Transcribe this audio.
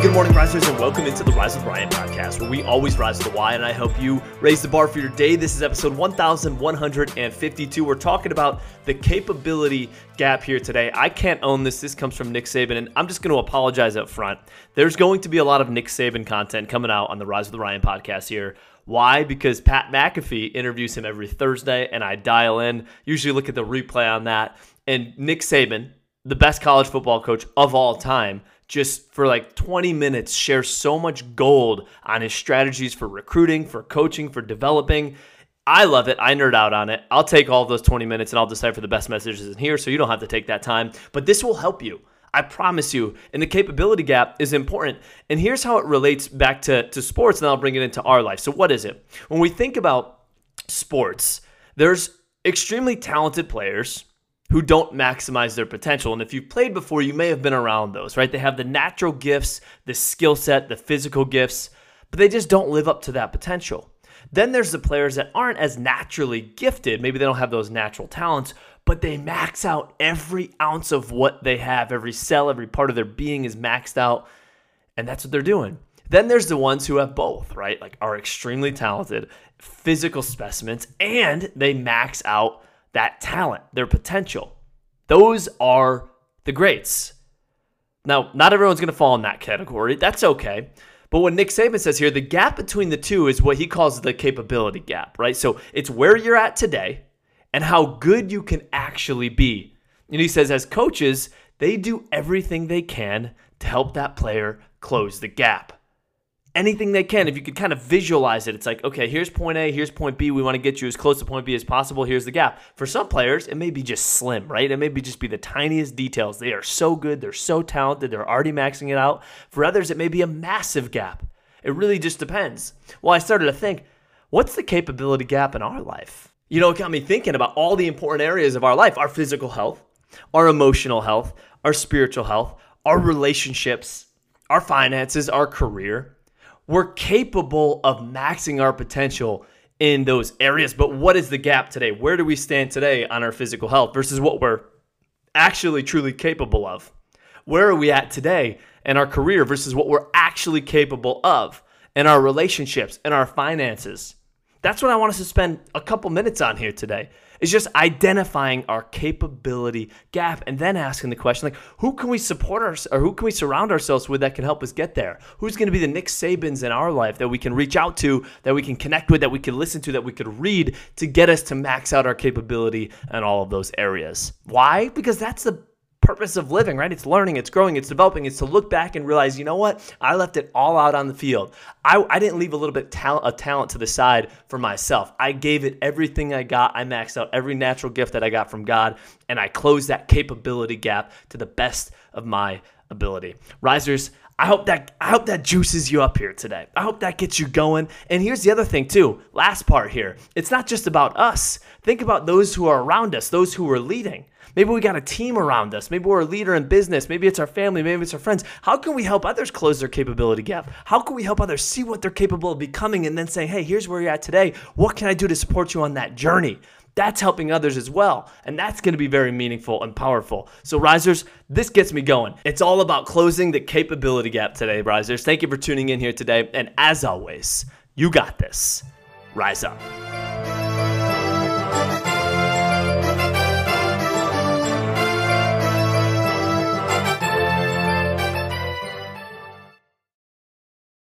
good morning, risers, and welcome into the Rise with Ryan podcast, where we always rise to the why, and I help you raise the bar for your day. This is episode 1152. We're talking about the capability gap here today. I can't own this. This comes from Nick Saban, and I'm just going to apologize up front. There's going to be a lot of Nick Saban content coming out on the Rise with Ryan podcast here. Why? Because Pat McAfee interviews him every Thursday, and I dial in, usually look at the replay on that. And Nick Saban, the best college football coach of all time, just for like 20 minutes shares so much gold on his strategies for recruiting, for coaching, for developing. I love it. I nerd out on it. I'll take all those 20 minutes and I'll decipher the best messages in here so you don't have to take that time. But this will help you. I promise you. And the capability gap is important. And here's how it relates back to, to sports, and I'll bring it into our life. So, what is it? When we think about sports, there's extremely talented players who don't maximize their potential. And if you've played before, you may have been around those, right? They have the natural gifts, the skill set, the physical gifts, but they just don't live up to that potential. Then there's the players that aren't as naturally gifted. Maybe they don't have those natural talents, but they max out every ounce of what they have. Every cell, every part of their being is maxed out. And that's what they're doing. Then there's the ones who have both, right? Like are extremely talented, physical specimens, and they max out that talent, their potential. Those are the greats. Now, not everyone's going to fall in that category. That's okay. But what Nick Saban says here, the gap between the two is what he calls the capability gap, right? So it's where you're at today and how good you can actually be. And he says, as coaches, they do everything they can to help that player close the gap anything they can. If you could kind of visualize it, it's like, okay, here's point A, here's point B. We want to get you as close to point B as possible. Here's the gap. For some players, it may be just slim, right? It may be just be the tiniest details. They are so good, they're so talented, they're already maxing it out. For others, it may be a massive gap. It really just depends. Well, I started to think, what's the capability gap in our life? You know, it got me thinking about all the important areas of our life our physical health, our emotional health, our spiritual health, our relationships, our finances, our career we're capable of maxing our potential in those areas. But what is the gap today? Where do we stand today on our physical health versus what we're actually truly capable of? Where are we at today in our career versus what we're actually capable of in our relationships and our finances? That's what I want us to spend a couple minutes on here today. Is just identifying our capability gap and then asking the question like who can we support our or who can we surround ourselves with that can help us get there? Who's going to be the Nick Sabans in our life that we can reach out to, that we can connect with, that we can listen to, that we could read to get us to max out our capability in all of those areas. Why? Because that's the purpose of living, right? It's learning, it's growing, it's developing. It's to look back and realize, you know what? I left it all out on the field. I, I didn't leave a little bit talent, of talent to the side for myself. I gave it everything I got. I maxed out every natural gift that I got from God, and I closed that capability gap to the best of my ability. Risers, I hope that I hope that juices you up here today. I hope that gets you going. And here's the other thing too. Last part here. It's not just about us. Think about those who are around us, those who are leading. Maybe we got a team around us. Maybe we're a leader in business. Maybe it's our family. Maybe it's our friends. How can we help others close their capability gap? How can we help others see what they're capable of becoming and then say, hey, here's where you're at today. What can I do to support you on that journey? That's helping others as well. And that's going to be very meaningful and powerful. So, risers, this gets me going. It's all about closing the capability gap today, risers. Thank you for tuning in here today. And as always, you got this. Rise up.